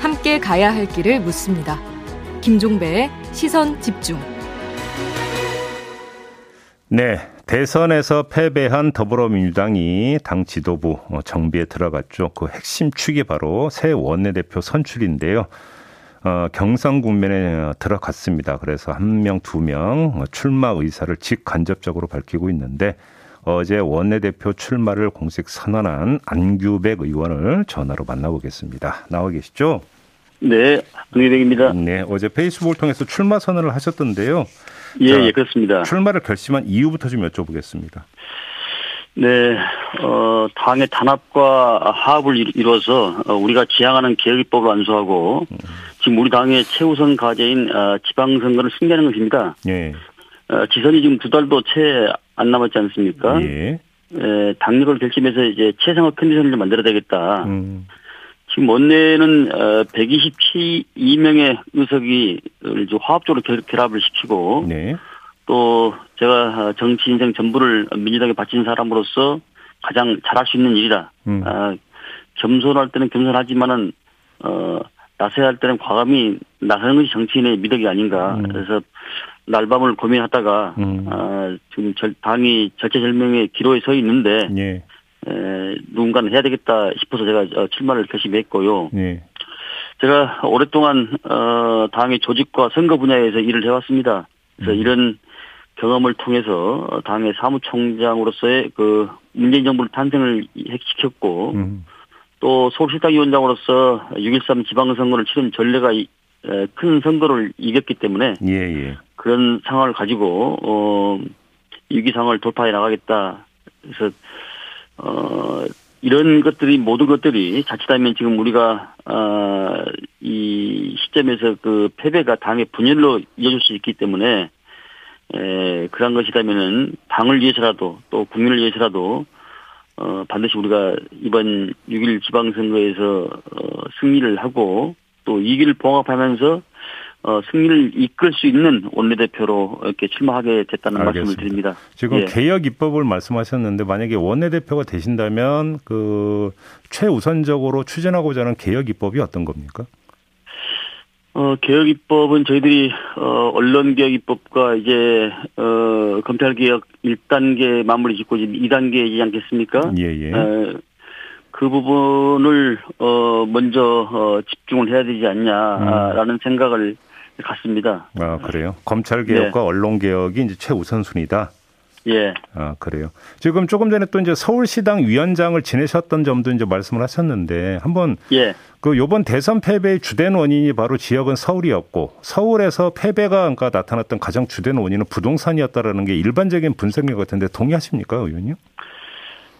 함께 가야 할 길을 묻습니다. 김종배의 시선 집중. 네. 대선에서 패배한 더불어민주당이 당 지도부 어, 정비에 들어갔죠. 그 핵심 축이 바로 새 원내대표 선출인데요. 어, 경선 국면에 들어갔습니다. 그래서 한 명, 두 명 출마 의사를 직간접적으로 밝히고 있는데 어제 원내대표 출마를 공식 선언한 안규백 의원을 전화로 만나보겠습니다. 나와 계시죠? 네, 안규백입니다. 네, 어제 페이스북을 통해서 출마 선언을 하셨던데요. 예, 자, 예, 그렇습니다. 출마를 결심한 이유부터 좀 여쭤보겠습니다. 네, 어, 당의 단합과 화합을 이루어서 어, 우리가 지향하는 개혁입법을 완수하고 음. 지금 우리 당의 최우선 과제인 어, 지방선거를 승리하는 것입니다. 예. 어, 지선이 지금 두 달도 채 안 남았지 않습니까? 예. 에, 당력을 결심해서 이제 최상의 컨디션을 만들어야 되겠다. 음. 지금 원내는 어, 122명의 의석이 화합적으로 결합을 시키고 네. 또 제가 정치 인생 전부를 민주당에 바친 사람으로서 가장 잘할 수 있는 일이다. 음. 아, 겸손할 때는 겸손하지만은 어 나서야 할 때는 과감히 나서는 것이 정치인의 미덕이 아닌가. 음. 그래서 날밤을 고민하다가 음. 아, 지금 절, 당이 절체절명의 기로에 서 있는데 예. 에, 누군가는 해야 되겠다 싶어서 제가 어, 출마를 결심했고요. 예. 제가 오랫동안 어, 당의 조직과 선거 분야에서 일을 해왔습니다. 그래서 음. 이런 경험을 통해서 당의 사무총장으로서의 그 문재인 정부를 탄생을 시켰고 음. 또 서울시당 위원장으로서 6.13 지방선거를 치른 전례가 큰 선거를 이겼기 때문에 예, 예. 그런 상황을 가지고 어 위기상을 돌파해 나가겠다. 그래서 어 이런 것들이 모든 것들이 자칫하면 지금 우리가 어이 시점에서 그 패배가 당의 분열로 이어질 수 있기 때문에 에, 그런 것이라면은 당을 위해서라도 또 국민을 위해서라도 어, 반드시 우리가 이번 6일 지방선거에서 어, 승리를 하고 또 이기를 봉합하면서 어, 승리를 이끌 수 있는 원내대표로 이렇게 출마하게 됐다는 알겠습니다. 말씀을 드립니다. 지금 예. 개혁 입법을 말씀하셨는데 만약에 원내대표가 되신다면 그 최우선적으로 추진하고자 하는 개혁 입법이 어떤 겁니까? 어, 개혁 입법은 저희들이, 어, 언론 개혁 입법과 이제, 어, 검찰 개혁 1단계 마무리 짓고 지금 2단계이지 않겠습니까? 예, 예. 어, 그 부분을, 어, 먼저, 어, 집중을 해야 되지 않냐라는 음. 생각을 갖습니다. 아, 그래요? 검찰 개혁과 네. 언론 개혁이 이제 최우선 순위다? 예. 아, 그래요. 지금 조금 전에 또 이제 서울시당 위원장을 지내셨던 점도 이제 말씀을 하셨는데 한번 예. 그 요번 대선 패배의 주된 원인이 바로 지역은 서울이었고 서울에서 패배가 그러니까 나타났던 가장 주된 원인은 부동산이었다라는 게 일반적인 분석인 것 같은데 동의하십니까, 의원님?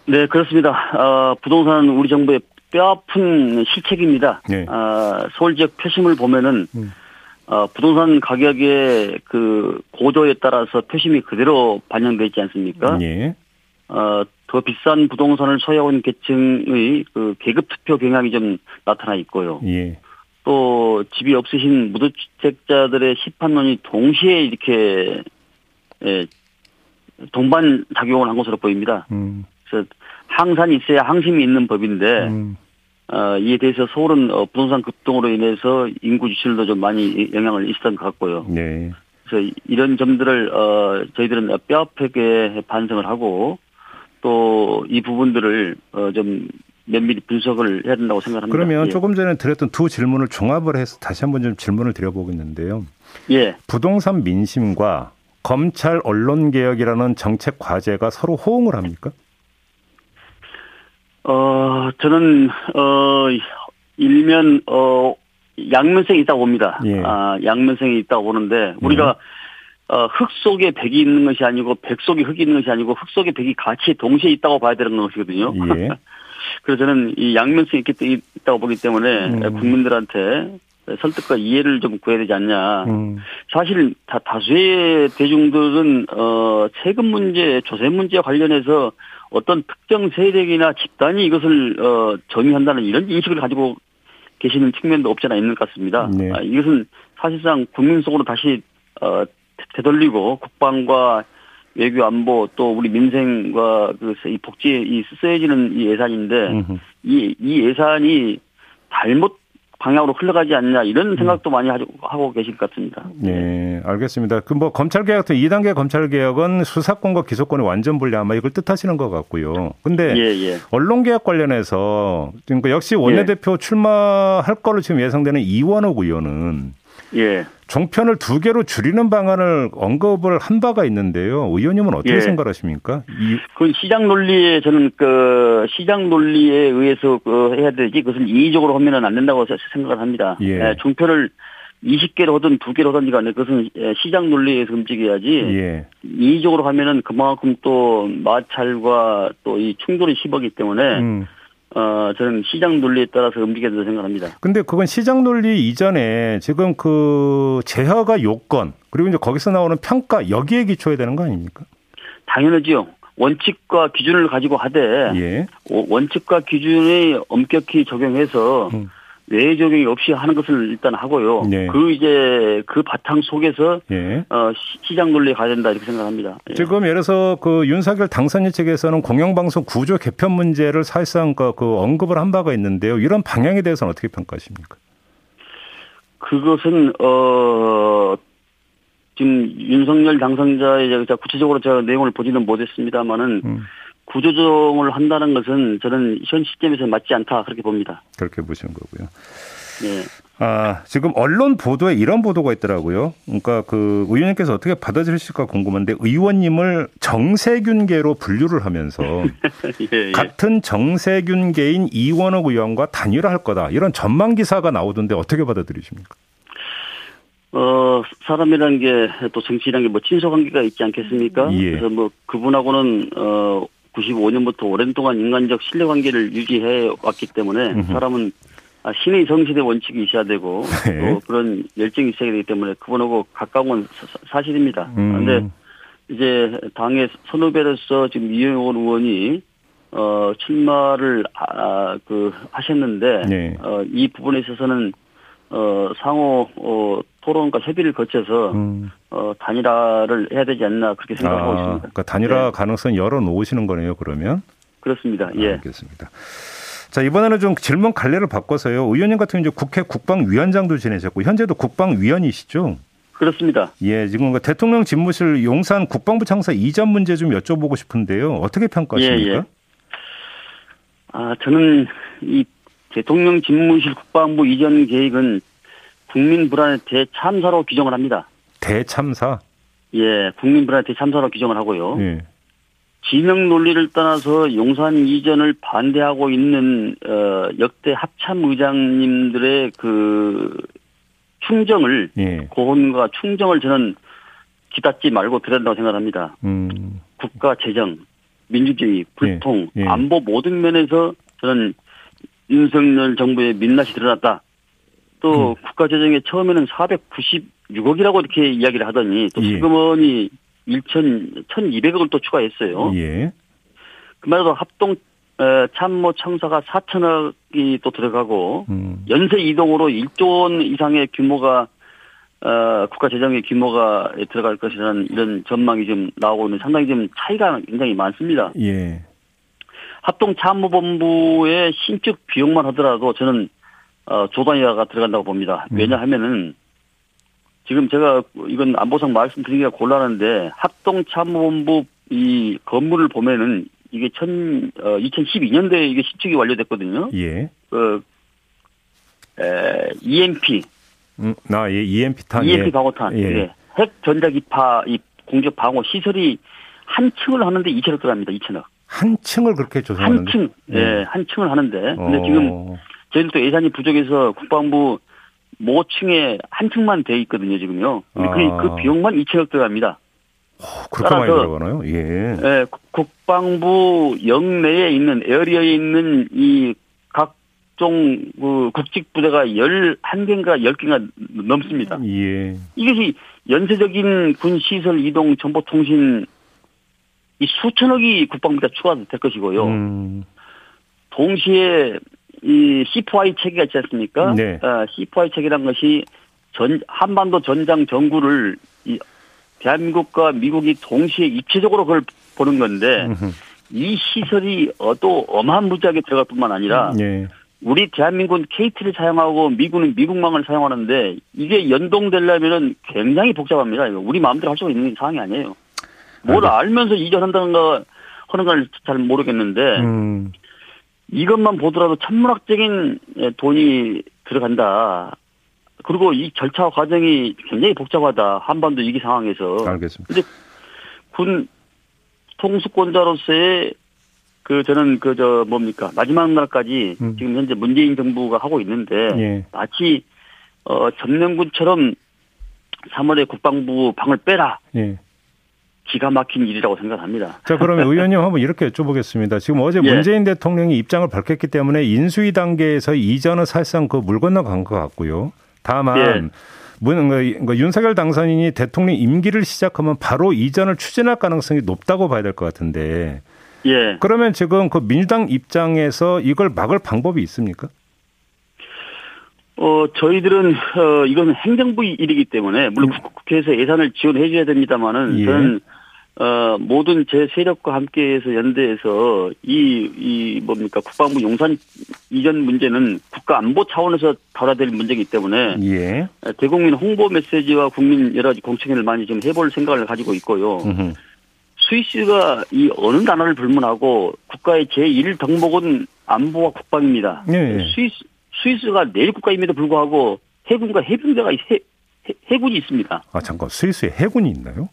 네, 그렇습니다. 어, 부동산 우리 정부의 뼈아픈 실책입니다. 네. 어, 서울 지역 표심을 보면은 음. 어, 부동산 가격의 그 고도에 따라서 표심이 그대로 반영되어 있지 않습니까? 예. 어, 더 비싼 부동산을 있는 계층의 그 계급 투표 경향이 좀 나타나 있고요. 예. 또 집이 없으신 무주택자들의 시판론이 동시에 이렇게 예, 동반 작용을 한 것으로 보입니다. 음. 그래서 항산이 있어야 항심이 있는 법인데 음. 어, 이에 대해서 서울은 어, 부동산 급등으로 인해서 인구 지출도 좀 많이 영향을 있었던 것 같고요. 네. 그래서 이런 점들을 어, 저희들은 뼈아프게 반성을 하고 또 이 부분들을 어, 좀 면밀히 분석을 해야 된다고 생각합니다. 그러면 예. 조금 전에 드렸던 두 질문을 종합을 해서 다시 한번 좀 질문을 드려보겠는데요. 예. 부동산 민심과 검찰 언론 개혁이라는 정책 과제가 서로 호응을 합니까? 어, 저는, 어, 일면, 어, 양면성이 있다고 봅니다. 예. 아, 양면성이 있다고 보는데, 우리가, 예. 어, 흙 속에 백이 있는 것이 아니고, 백 속에 흙이 있는 것이 아니고, 흙 속에 백이 같이 동시에 있다고 봐야 되는 것이거든요. 예. 그래서 저는 이 양면성이 있다고 보기 때문에, 음. 국민들한테 설득과 이해를 좀 구해야 되지 않냐. 음. 사실 다 다수의 대중들은 어 세금 문제, 조세 문제와 관련해서 어떤 특정 세력이나 집단이 이것을 어 정의한다는 이런 인식을 가지고 계시는 측면도 없지 않아 있는 것 같습니다. 네. 아, 이것은 사실상 국민 속으로 다시 어 되돌리고 국방과 외교 안보 또 우리 민생과 그이 복지에 이 쓰여지는 이 예산인데 이, 이 예산이 잘못 방향으로 흘러가지 않냐 이런 생각도 많이 하고 계실 것 같습니다. 네, 알겠습니다. 그 뭐 검찰 개혁도 2단계 검찰 개혁은 수사권과 기소권이 완전 분리 아마 이걸 뜻하시는 것 같고요. 근데 예, 예. 언론 개혁 관련해서 그러니까 역시 원내대표 예. 출마할 거로 지금 예상되는 이원호 의원은 예. 종편을 두 개로 줄이는 방안을 언급을 한 바가 있는데요. 의원님은 어떻게 예. 생각하십니까? 이... 그 시장 논리에 저는 그 시장 논리에 의해서 그 해야 되지 그것을 인위적으로 하면은 안 된다고 생각을 합니다. 예. 예, 종편을 20개로 하든 두 개로 하든 간에 그것은 예, 시장 논리에서 움직여야지 예. 인위적으로 하면은 그만큼 또 마찰과 또 이 충돌이 심하기 때문에 음. 어, 저는 시장 논리에 따라서 움직여야 된다고 생각합니다. 근데 그건 시장 논리 이전에 지금 그 제허가 요건, 그리고 이제 거기서 나오는 평가, 여기에 기초해야 되는 거 아닙니까? 당연하지요. 원칙과 기준을 가지고 하되, 예. 원칙과 기준에 엄격히 적용해서, 음. 외 적용이 없이 하는 것을 일단 하고요. 네. 그 이제 그 바탕 속에서 네. 어, 시장 논리에 가야 된다 이렇게 생각합니다. 예. 지금 예를 들어서 그 윤석열 당선인 측에서는 공영방송 구조 개편 문제를 사실상 그, 그 언급을 한 바가 있는데요. 이런 방향에 대해서는 어떻게 평가하십니까? 그것은 어 지금 윤석열 당선자의 구체적으로 제가 내용을 보지는 못했습니다만은. 음. 구조조정을 한다는 것은 저는 현 시점에서 맞지 않다 그렇게 봅니다. 그렇게 보시는 거고요. 네. 아, 지금 언론 보도에 이런 보도가 있더라고요. 그러니까 그 의원님께서 어떻게 받아들이실까 궁금한데 의원님을 정세균계로 분류를 하면서 예, 예. 같은 정세균계인 이원호 의원과 단일화할 거다. 이런 전망 기사가 나오던데 어떻게 받아들이십니까? 어, 사람이라는 게 또 정치라는 게 뭐 친소 관계가 있지 않겠습니까? 예. 그래서 뭐 그분하고는 어 95년부터 오랜 동안 인간적 신뢰관계를 유지해 왔기 때문에 음흠. 사람은 아, 신의 정신의 원칙이 있어야 되고 네. 또 그런 열정이 있어야 되기 때문에 그분하고 가까운 건 사, 실입니다 그런데 음. 이제 당의 선후배로서 지금 이영원 의원이 어 출마를 아, 그 하셨는데 네. 어 이 부분에 있어서는 어 상호 어 토론과 협의를 거쳐서 음. 어, 단일화를 해야 되지 않나 그렇게 생각하고 아, 있습니다. 그러니까 단일화 네. 가능성 열어 놓으시는 거네요. 그러면 그렇습니다. 예. 알겠습니다. 자 이번에는 좀 질문 갈래를 바꿔서요. 의원님 같은 경우 이제 국회 국방위원장도 지내셨고 현재도 국방위원이시죠? 그렇습니다. 예, 지금 그 대통령 집무실 용산 국방부 창사 이전 문제 좀 여쭤보고 싶은데요. 어떻게 평가하십니까? 예, 예. 아, 저는 이 대통령 집무실 국방부 이전 계획은 국민 불안의 대참사로 규정을 합니다. 대참사? 예, 국민 불안의 대참사로 규정을 하고요. 예. 진영 논리를 떠나서 용산 이전을 반대하고 있는 어, 역대 합참 의장님들의 그 충정을 예. 고혼과 충정을 저는 기닫지 말고 들어야 된다고 생각합니다. 음. 국가 재정, 민주주의, 불통, 예. 예. 안보 모든 면에서 저는 윤석열 정부의 민낯이 드러났다. 또 음. 국가 재정에 처음에는 496억이라고 이렇게 이야기를 하더니 또 세금원이 예. 1천 1,200억을 또 추가했어요. 예. 그 말로 합동 참모 청사가 4천억이 또 들어가고 음. 연쇄 이동으로 1조 원 이상의 규모가 어, 국가 재정의 규모가 들어갈 것이라는 이런 전망이 좀 나오고 있는 상당히 좀 차이가 굉장히 많습니다. 예. 합동 참모본부의 신축 비용만 하더라도 저는 어, 조단위화가 들어간다고 봅니다. 음. 왜냐하면은 지금 제가 이건 안보상 말씀드리기가 곤란한데 합동참모본부 이 건물을 보면은 이게 천, 어, 2012년도에 이게 신축이 완료됐거든요. 예. 그, 에, EMP. 음, 나, 예, EMP 탄. EMP 예. 방호탄. 예. 예. 핵 전자기파 이 공격 방호 시설이 한 층을 하는데 2천억 들어갑니다. 2천억. 한 층을 그렇게 조성하는데? 한 층. 예, 예한 층을 하는데. 근데 어. 지금 저희들도 예산이 부족해서 국방부 모층에 한 층만 돼 있거든요, 지금요. 아. 그, 그 비용만 2천억 들어갑니다. 오, 그렇게 많이 들어가나요? 예. 예. 국방부 영내에 있는 에어리어에 있는 이 각종 그 국직 부대가 11개인가 10개가 넘습니다. 예. 이것이 연쇄적인 군 시설 이동 정보 통신 이 수천억이 국방부가 추가될 것이고요. 음. 동시에 이 C4I 체계가 있지 않습니까? 네. 어, C4I 체계란 것이 전 한반도 전장 전구를 이 대한민국과 미국이 동시에 입체적으로 그걸 보는 건데 이 시설이 어, 또 어마한 무지하게 들어갈 뿐만 아니라 예. 우리 대한민국은 KT를 사용하고 미국은 미국망을 사용하는데 이게 연동되려면은 굉장히 복잡합니다. 우리 마음대로 할 수가 있는 상황이 아니에요. 뭘 알면서 이전한다는 거 하는 걸 잘 모르겠는데 음. 이것만 보더라도 천문학적인 돈이 들어간다. 그리고 이 절차 과정이 굉장히 복잡하다. 한반도 위기 상황에서. 알겠습니다. 근데 군 통수권자로서의 그 저는 그 저 뭡니까 마지막 날까지 음. 지금 현재 문재인 정부가 하고 있는데 예. 마치 어 전명군처럼 3월에 국방부 방을 빼라. 예. 기가 막힌 일이라고 생각합니다. 자, 그러면 의원님 한번 이렇게 여쭤보겠습니다. 지금 어제 예. 문재인 대통령이 입장을 밝혔기 때문에 인수위 단계에서 이전은 사실상 그 물 건너간 것 같고요. 다만 예. 문, 그, 윤석열 당선인이 대통령 임기를 시작하면 바로 이전을 추진할 가능성이 높다고 봐야 될 것 같은데. 예. 그러면 지금 그 민주당 입장에서 이걸 막을 방법이 있습니까? 어, 저희들은, 어, 이건 행정부 일이기 때문에, 물론 음. 국회에서 예산을 지원해 줘야 됩니다만은, 예. 저는 어, 모든 제 세력과 함께 해서 연대해서 이, 이 뭡니까 국방부 용산 이전 문제는 국가 안보 차원에서 다뤄야 될 문제이기 때문에 예. 대국민 홍보 메시지와 국민 여러 가지 공청회를 많이 좀 해볼 생각을 가지고 있고요. 음흠. 스위스가 이 어느 단어를 불문하고 국가의 제1 덕목은 안보와 국방입니다. 예. 스위스 스위스가 내일 국가임에도 불구하고 해군과 해병대가 해, 해, 해군이 있습니다. 아 잠깐 스위스에 해군이 있나요?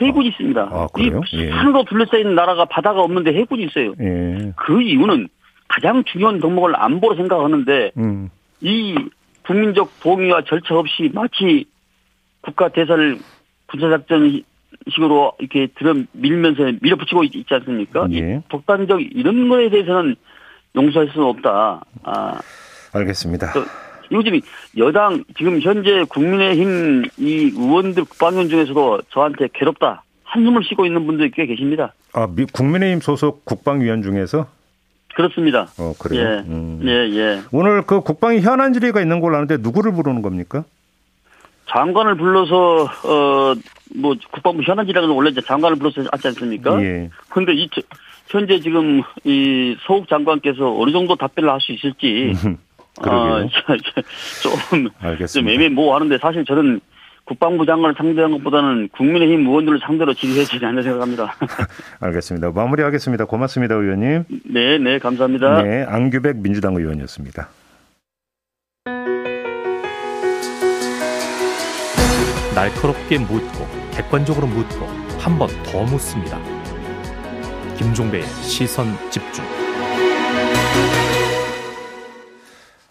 해군이 있습니다. 아, 그래요? 이 산으로 예. 둘러싸인 나라가 바다가 없는데 해군이 있어요. 예. 그 이유는 가장 중요한 덕목을 안보로 생각하는데 음. 이 국민적 동의와 절차 없이 마치 국가 대사를 군사작전 식으로 이렇게 들어 밀면서 밀어붙이고 있지 않습니까? 예. 독단적 이런 거에 대해서는 용서할 수는 없다. 아. 알겠습니다. 요즘 여당 지금 현재 국민의힘 이 의원들 국방위원 중에서도 저한테 괴롭다 한숨을 쉬고 있는 분들이 꽤 계십니다. 아 미, 국민의힘 소속 국방위원 중에서 그렇습니다. 어 그래요. 예, 음. 예, 예. 오늘 그 국방위 현안 질의가 있는 걸로 아는데 누구를 부르는 겁니까? 장관을 불러서 어 뭐 국방부 현안 질의는 원래 이제 장관을 불러서 하지 않습니까? 예. 그런데 이 현재 지금 이 소국 장관께서 어느 정도 답변을 할 수 있을지 아, 좀, 알겠습니다. 좀 애매모호하는데 사실 저는 국방부 장관을 상대한 것보다는 국민의힘 의원들을 상대로 질의해야지 않나 생각합니다. 알겠습니다. 마무리하겠습니다. 고맙습니다, 의원님. 네, 네, 감사합니다. 네, 안규백 민주당 의원이었습니다. 날카롭게 묻고 객관적으로 묻고 한 번 더 묻습니다. 김종배의 시선 집중.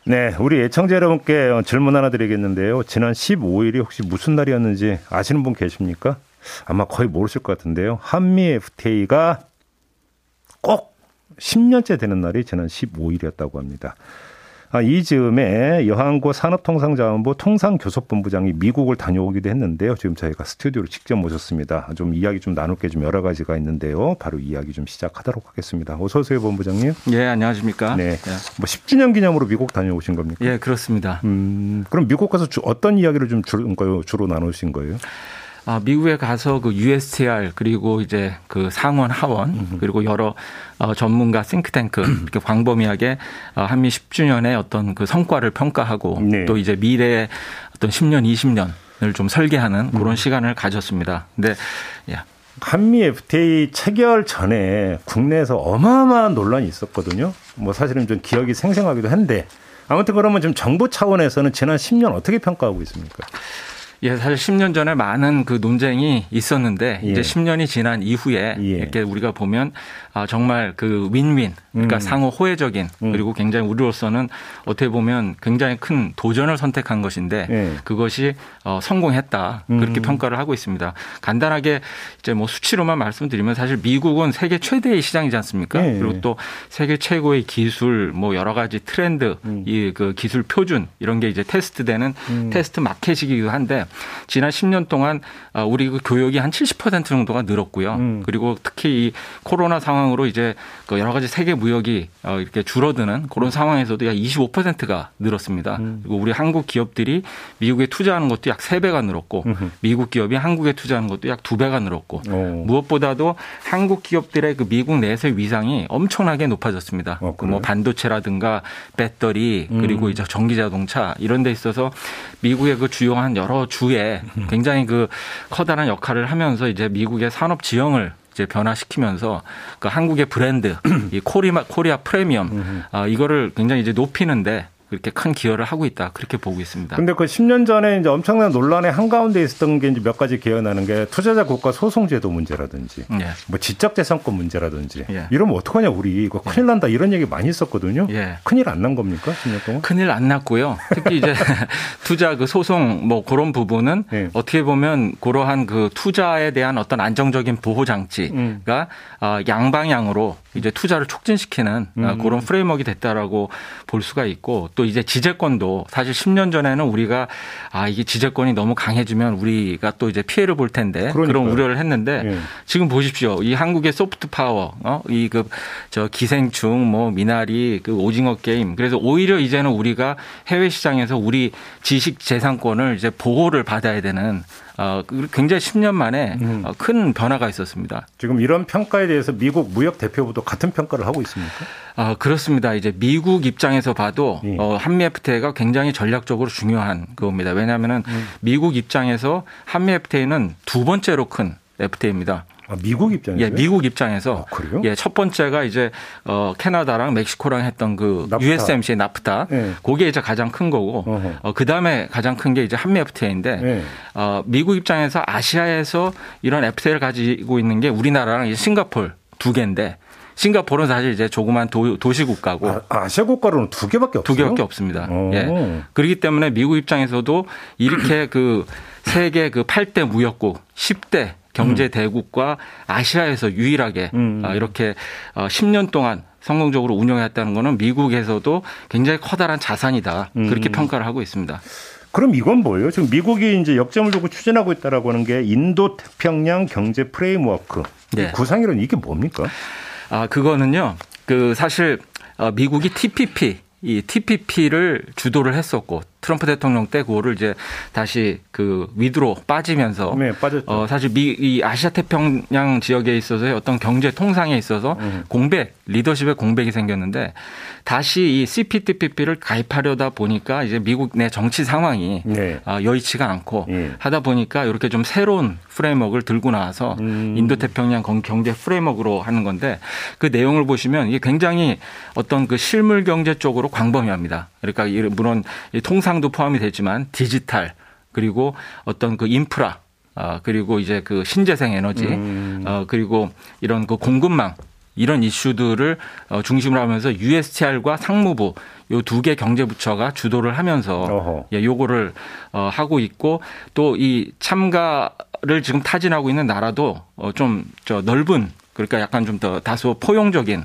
네, 우리 애청자 여러분께 질문 하나 드리겠는데요. 지난 15일이 혹시 무슨 날이었는지 아시는 분 계십니까? 아마 거의 모르실 것 같은데요. 한미 FTA가 꼭 10년째 되는 날이 지난 15일이었다고 합니다. 아, 이 즈음에 여한고 산업통상자원부 통상교섭본부장이 미국을 다녀오기도 했는데요. 지금 저희가 스튜디오로 직접 모셨습니다. 좀 이야기 좀 나눌 게 좀 여러 가지가 있는데요. 바로 이야기 좀 시작하도록 하겠습니다. 어서 오세요, 본부장님. 예, 안녕하십니까. 네. 예. 뭐 10주년 기념으로 미국 다녀오신 겁니까? 예, 그렇습니다. 음, 그럼 미국 가서 주, 어떤 이야기를 좀 주로, 주로 나누신 거예요? 아, 미국에 가서 그 USTR 그리고 이제 그 상원 하원 그리고 여러 어, 전문가 싱크탱크 이렇게 광범위하게 어, 한미 10주년의 어떤 그 성과를 평가하고 네. 또 이제 미래의 어떤 10년, 20년을 좀 설계하는 그런 음. 시간을 가졌습니다. 근데 야. 한미 FTA 체결 전에 국내에서 어마어마한 논란이 있었거든요. 뭐 사실은 좀 기억이 생생하기도 한데 아무튼 그러면 좀 정부 차원에서는 지난 10년 어떻게 평가하고 있습니까? 예, 사실 10년 전에 많은 그 논쟁이 있었는데 예. 이제 10년이 지난 이후에 예. 이렇게 우리가 보면 아, 정말 그 윈윈 그러니까 음. 상호 호혜적인 음. 그리고 굉장히 우리로서는 어떻게 보면 굉장히 큰 도전을 선택한 것인데 예. 그것이 어, 성공했다 그렇게 음. 평가를 하고 있습니다. 간단하게 이제 뭐 수치로만 말씀드리면 사실 미국은 세계 최대의 시장이지 않습니까? 예. 그리고 또 세계 최고의 기술 뭐 여러 가지 트렌드 음. 이그 기술 표준 이런 게 이제 테스트되는 음. 테스트 마켓이기도 한데 지난 10년 동안 아, 우리 그 교역이 한 70% 정도가 늘었고요. 음. 그리고 특히 이 코로나 상황으로 이제 그 여러 가지 세계 무역이 어, 이렇게 줄어드는 그런 음. 상황에서도 약 25%가 늘었습니다. 음. 그리고 우리 한국 기업들이 미국에 투자하는 것도 약 3배가 늘었고 미국 기업이 한국에 투자하는 것도 약 2배가 늘었고 오. 무엇보다도 한국 기업들의 그 미국 내에서의 위상이 엄청나게 높아졌습니다. 어, 뭐 반도체라든가 배터리 그리고 음. 이제 전기 자동차 이런 데 있어서 미국의 그 주요한 여러 주에 굉장히 그 커다란 역할을 하면서 이제 미국의 산업 지형을 이제 변화시키면서 그 한국의 브랜드 이 코리아 코리아 프리미엄 아 이거를 굉장히 이제 높이는데 그렇게 큰 기여를 하고 있다 그렇게 보고 있습니다. 근데 그 10년 전에 이제 엄청난 논란의 한가운데 있었던 게 이제 몇 가지 기억나는 게 투자자 국가 소송 제도 문제라든지 예. 뭐 지적 재산권 문제라든지 예. 이러면 어떡하냐 우리 이거 큰일 난다 이런 얘기 많이 있었거든요. 예. 큰일 안 난 겁니까 10년 동안? 큰일 안 났고요. 특히 이제 투자 그 소송 뭐 그런 부분은 예. 어떻게 보면 그러한 그 투자에 대한 어떤 안정적인 보호 장치가 음. 어, 양방향으로 이제 투자를 촉진시키는 어, 음. 그런 프레임워크가 됐다라고 볼 수가 있고 또 이제 지재권도 사실 10년 전에는 우리가 아 이게 지재권이 너무 강해지면 우리가 또 이제 피해를 볼 텐데 그러니까요. 그런 우려를 했는데 예. 지금 보십시오 이 한국의 소프트 파워 어이 그 저 기생충 뭐 미나리 그 오징어 게임 그래서 오히려 이제는 우리가 해외 시장에서 우리 지식 재산권을 이제 보호를 받아야 되는 어, 그 굉장히 10년 만에 음. 어, 큰 변화가 있었습니다. 지금 이런 평가에 대해서 미국 무역 대표부도 같은 평가를 하고 있습니까? 아, 그렇습니다. 이제 미국 입장에서 봐도 예. 어, 한미 FTA가 굉장히 전략적으로 중요한 그겁니다. 왜냐하면은 음. 미국 입장에서 한미 FTA는 두 번째로 큰 FTA입니다. 아, 미국 입장에서? 예, 미국 입장에서. 아, 그래요? 예, 첫 번째가 이제 어 캐나다랑 멕시코랑 했던 그 나프타. USMC 나프타. 네. 그게 이제 가장 큰 거고. 어 그다음에 가장 큰 게 이제 한미 FTA인데 네. 어 미국 입장에서 아시아에서 이런 FTA를 가지고 있는 게 우리나라랑 이제 싱가폴 두 개인데 싱가포르는 사실 이제 조그만 도, 시 국가고 아, 시아 국가로는 두 개밖에 없어요. 두 개밖에 없습니다. 오. 예. 그렇기 때문에 미국 입장에서 도 이렇게 그 세계 그 8대 무역국 10대 경제 음. 대국과 아시아에서 유일하게 음. 어, 이렇게 10년 어, 동안 성공적으로 운영했다는 것은 미국에서도 굉장히 커다란 자산이다. 그렇게 음. 평가를 하고 있습니다. 그럼 이건 뭐예요? 지금 미국이 이제 역점을 두고 추진하고 있다라고 하는 게 인도 태평양 경제 프레임워크. 네. 구상이론 이게 뭡니까? 아, 그거는요. 그 사실 어, 미국이 TPP 이 TPP를 주도를 했었고 트럼프 대통령 때 그거를 이제 다시 그 위드로 빠지면서 네, 빠졌죠. 어 사실 미 이 아시아 태평양 지역에 있어서의 어떤 경제 통상에 있어서 음. 공백 리더십의 공백이 생겼는데 다시 이 CPTPP를 가입하려다 보니까 이제 미국 내 정치 상황이 네. 어, 여의치가 않고 네. 하다 보니까 이렇게 좀 새로운 프레임워크를 들고 나와서 음. 인도 태평양 경제 프레임워크로 하는 건데 그 내용을 보시면 이게 굉장히 어떤 그 실물 경제 쪽으로 광범위합니다. 그러니까 물론 통상 도 포함이 되지만 디지털 그리고 어떤 그 인프라 아 그리고 이제 그 신재생 에너지 음. 어 그리고 이런 그 공급망 이런 이슈들을 어, 중심으로 하면서 USTR과 상무부 요 두 개 경제부처가 주도를 하면서 예, 요거를 어, 하고 있고 또 이 참가를 지금 타진하고 있는 나라도 어, 좀 저 넓은 그러니까 약간 좀 더 다소 포용적인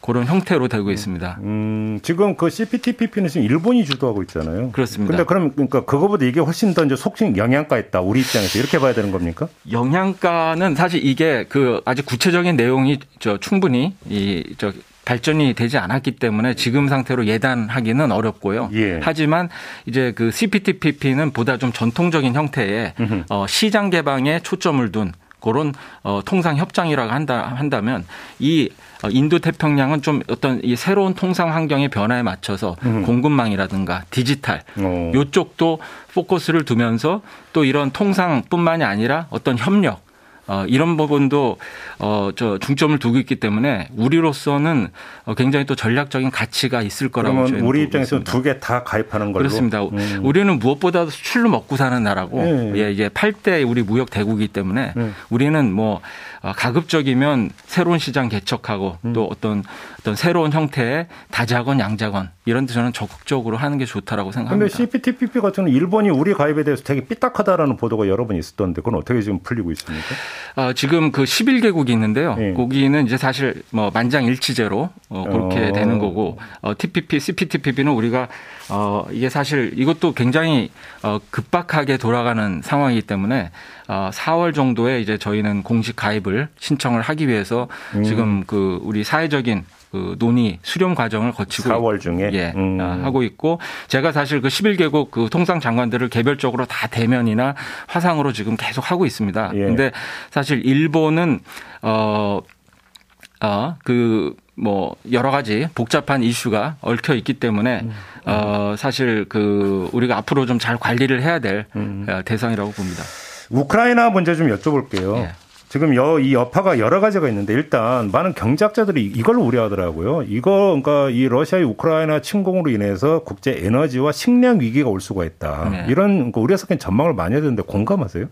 그런 형태로 되고 있습니다. 음, 지금 그 CPTPP는 지금 일본이 주도하고 있잖아요. 그렇습니다. 근데 그럼 그러니까 그거보다 이게 훨씬 더 이제 속칭 영양가 있다. 우리 입장에서 이렇게 봐야 되는 겁니까? 영양가는 사실 이게 그 아직 구체적인 내용이 저 충분히 이저 발전이 되지 않았기 때문에 지금 상태로 예단하기는 어렵고요. 예. 하지만 이제 그 CPTPP는 보다 좀 전통적인 형태의 어, 시장 개방에 초점을 둔 그런 어, 통상 협정이라고 한다 한다면 이 어, 인도 태평양은 좀 어떤 이 새로운 통상 환경의 변화에 맞춰서 음. 공급망이라든가 디지털 오. 요쪽도 포커스를 두면서 또 이런 통상뿐만이 아니라 어떤 협력 어, 이런 부분도 어, 저 중점을 두고 있기 때문에 우리로서는 어, 굉장히 또 전략적인 가치가 있을 거라고 그러면 우리 입장에서는 두 개 다 가입하는 걸로 그렇습니다. 음. 우리는 무엇보다도 수출로 먹고 사는 나라고 네. 예, 이제 8대 우리 무역 대국이기 때문에 네. 우리는 뭐 어, 가급적이면 새로운 시장 개척하고 음. 또 어떤 어떤 새로운 형태의 다자건 양자건 이런 데 저는 적극적으로 하는 게 좋다라고 생각합니다. 그런데 CPTPP 같은 경우는 일본이 우리 가입에 대해서 되게 삐딱하다라는 보도가 여러 번 있었던데 그건 어떻게 지금 풀리고 있습니까? 어, 지금 그 11개국이 있는데요. 네. 거기는 이제 사실 뭐 만장일치제로 어, 그렇게 어. 되는 거고 어, TPP, CPTPP는 우리가 어, 이게 사실 이것도 굉장히 어, 급박하게 돌아가는 상황이기 때문에 어, 4월 정도에 이제 저희는 공식 가입을 신청을 하기 위해서 음. 지금 그 우리 사회적인 그 논의 수렴 과정을 거치고 4월 중에 예, 음. 아, 하고 있고 제가 사실 그 11개국 그 통상 장관들을 개별적으로 다 대면이나 화상으로 지금 계속 하고 있습니다. 예. 근데 사실 일본은 어 어, 그, 뭐, 여러 가지 복잡한 이슈가 얽혀 있기 때문에, 음. 어, 사실 그, 우리가 앞으로 좀 잘 관리를 해야 될 음. 어, 대상이라고 봅니다. 우크라이나 문제 좀 여쭤볼게요. 예. 지금 여, 이 여파가 여러 가지가 있는데 일단 많은 경제학자들이 이걸 우려하더라고요. 이거 그러니까 이 러시아의 우크라이나 침공으로 인해서 국제 에너지와 식량 위기가 올 수가 있다. 네. 이런 그러니까 우리가 섞인 전망을 많이 하던데 공감하세요?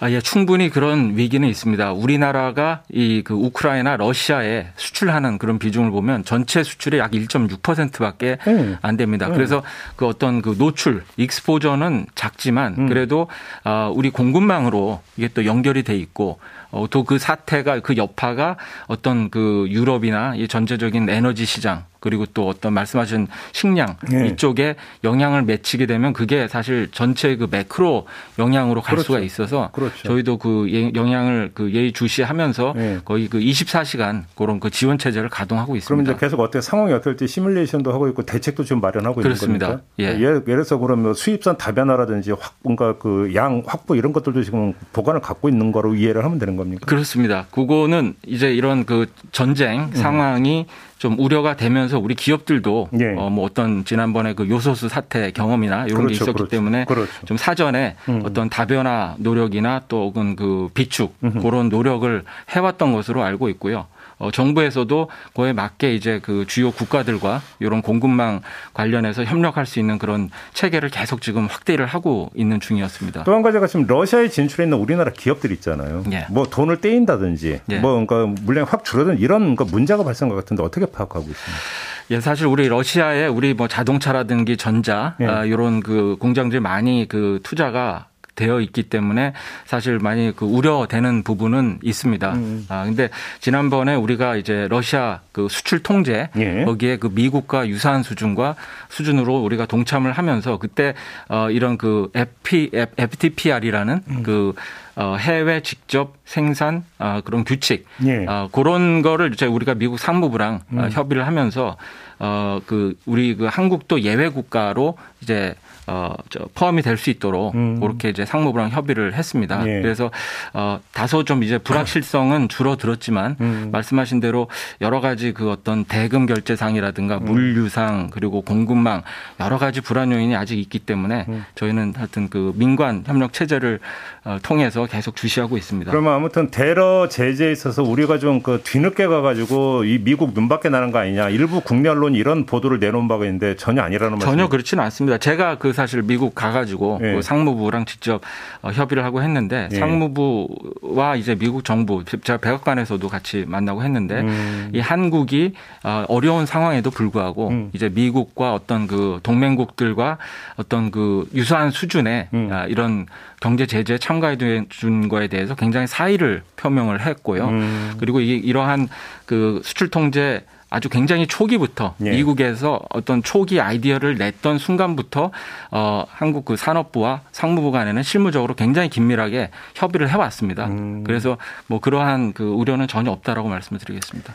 아, 예, 충분히 그런 위기는 있습니다. 우리나라가 이 그 우크라이나 러시아에 수출하는 그런 비중을 보면 전체 수출의 약 1.6%밖에 음. 안 됩니다. 음. 그래서 그 어떤 그 노출, 익스포저는 작지만 음. 그래도 아, 우리 공급망으로 이게 또 연결이 돼 있고 어, 또 그 사태가 그 여파가 어떤 그 유럽이나 이 전체적인 에너지 시장 그리고 또 어떤 말씀하신 식량 네. 이쪽에 영향을 맺히게 되면 그게 사실 전체 그 매크로 영향으로 갈 그렇죠. 수가 있어서 그렇죠. 저희도 그 예, 영향을 그 예의 주시하면서 네. 거의 그 24시간 그런 그 지원 체제를 가동하고 있습니다. 그럼 이제 계속 어떻게 상황이 어떨지 시뮬레이션도 하고 있고 대책도 지금 마련하고 그렇습니다. 있는 겁니까? 예. 예를, 예를 들어서 그러면 뭐 수입산 다변화라든지 확 뭔가 그 양 확보 이런 것들도 지금 보관을 갖고 있는 거로 이해를 하면 되는 겁니까? 그렇습니다. 그거는 이제 이런 그 전쟁 음. 상황이 음. 좀 우려가 되면서 우리 기업들도 예. 어, 뭐 어떤 지난번에 그 요소수 사태 경험이나 이런 그렇죠, 게 있었기 그렇죠. 때문에 그렇죠. 좀 사전에 음. 어떤 다변화 노력이나 또 혹은 그 비축 음흠. 그런 노력을 해왔던 것으로 알고 있고요. 어, 정부에서도 그에 맞게 이제 그 주요 국가들과 이런 공급망 관련해서 협력할 수 있는 그런 체계를 계속 지금 확대를 하고 있는 중이었습니다. 또 한 가지가 지금 러시아에 진출해 있는 우리나라 기업들 있잖아요. 예. 뭐 돈을 떼인다든지 예. 뭐 그러니까 물량이 확 줄어든 이런 그 문제가 발생한 것 같은데 어떻게 파악하고 있습니까? 예, 사실 우리 러시아에 우리 뭐 자동차라든지 전자 예. 아, 이런 그 공장들 많이 그 투자가 되어 있기 때문에 사실 많이 그 우려되는 부분은 있습니다. 음. 아 근데 지난번에 우리가 이제 러시아 그 수출 통제 예. 거기에 그 미국과 유사한 수준과 수준으로 우리가 동참을 하면서 그때 어 이런 그 FP, FTPR이라는 음. 그 어, 해외 직접 생산 어, 그런 규칙 예. 어, 그런 거를 이제 우리가 미국 상무부랑 어, 음. 협의를 하면서 어, 그 우리 그 한국도 예외 국가로 이제 어, 저 포함이 될 수 있도록 음. 그렇게 이제 상무부랑 협의를 했습니다. 예. 그래서 어, 다소 좀 이제 불확실성은 줄어들었지만 음. 말씀하신 대로 여러 가지 그 어떤 대금 결제상이라든가 음. 물류상 그리고 공급망 여러 가지 불안 요인이 아직 있기 때문에 음. 저희는 하여튼 그 민관 협력 체제를 어, 통해서 계속 주시하고 있습니다. 그러면 아무튼 대러 제재에 있어서 우리가 좀 그 뒤늦게 가가지고 이 미국 눈밖에 나는 거 아니냐 일부 국내 언론이 이런 보도를 내놓은 바가 있는데 전혀 아니라는 말씀. 전혀 그렇지는 않습니다. 제가 그 사실 미국 가가지고 네. 그 상무부랑 직접 어, 협의를 하고 했는데 네. 상무부와 이제 미국 정부 제가 백악관에서도 같이 만나고 했는데 음. 이 한국이 어, 어려운 상황에도 불구하고 음. 이제 미국과 어떤 그 동맹국들과 어떤 그 유사한 수준의 음. 아, 이런 경제 제재에 참가해 준 거에 대해서 굉장히 사의를 표명을 했고요. 음. 그리고 이 이러한 그 수출 통제 아주 굉장히 초기부터 예. 미국에서 어떤 초기 아이디어를 냈던 순간부터 어 한국 그 산업부와 상무부 간에는 실무적으로 굉장히 긴밀하게 협의를 해왔습니다. 음. 그래서 뭐 그러한 그 우려는 전혀 없다라고 말씀을 드리겠습니다.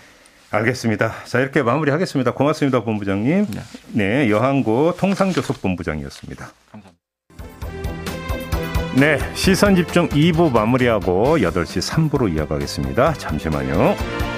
알겠습니다. 자 이렇게 마무리하겠습니다. 고맙습니다, 본부장님. 네, 네 여항고 통상교섭 본부장이었습니다. 감사합니다. 네, 시선 집중 2부 마무리하고 8시 3부로 이어가겠습니다. 잠시만요.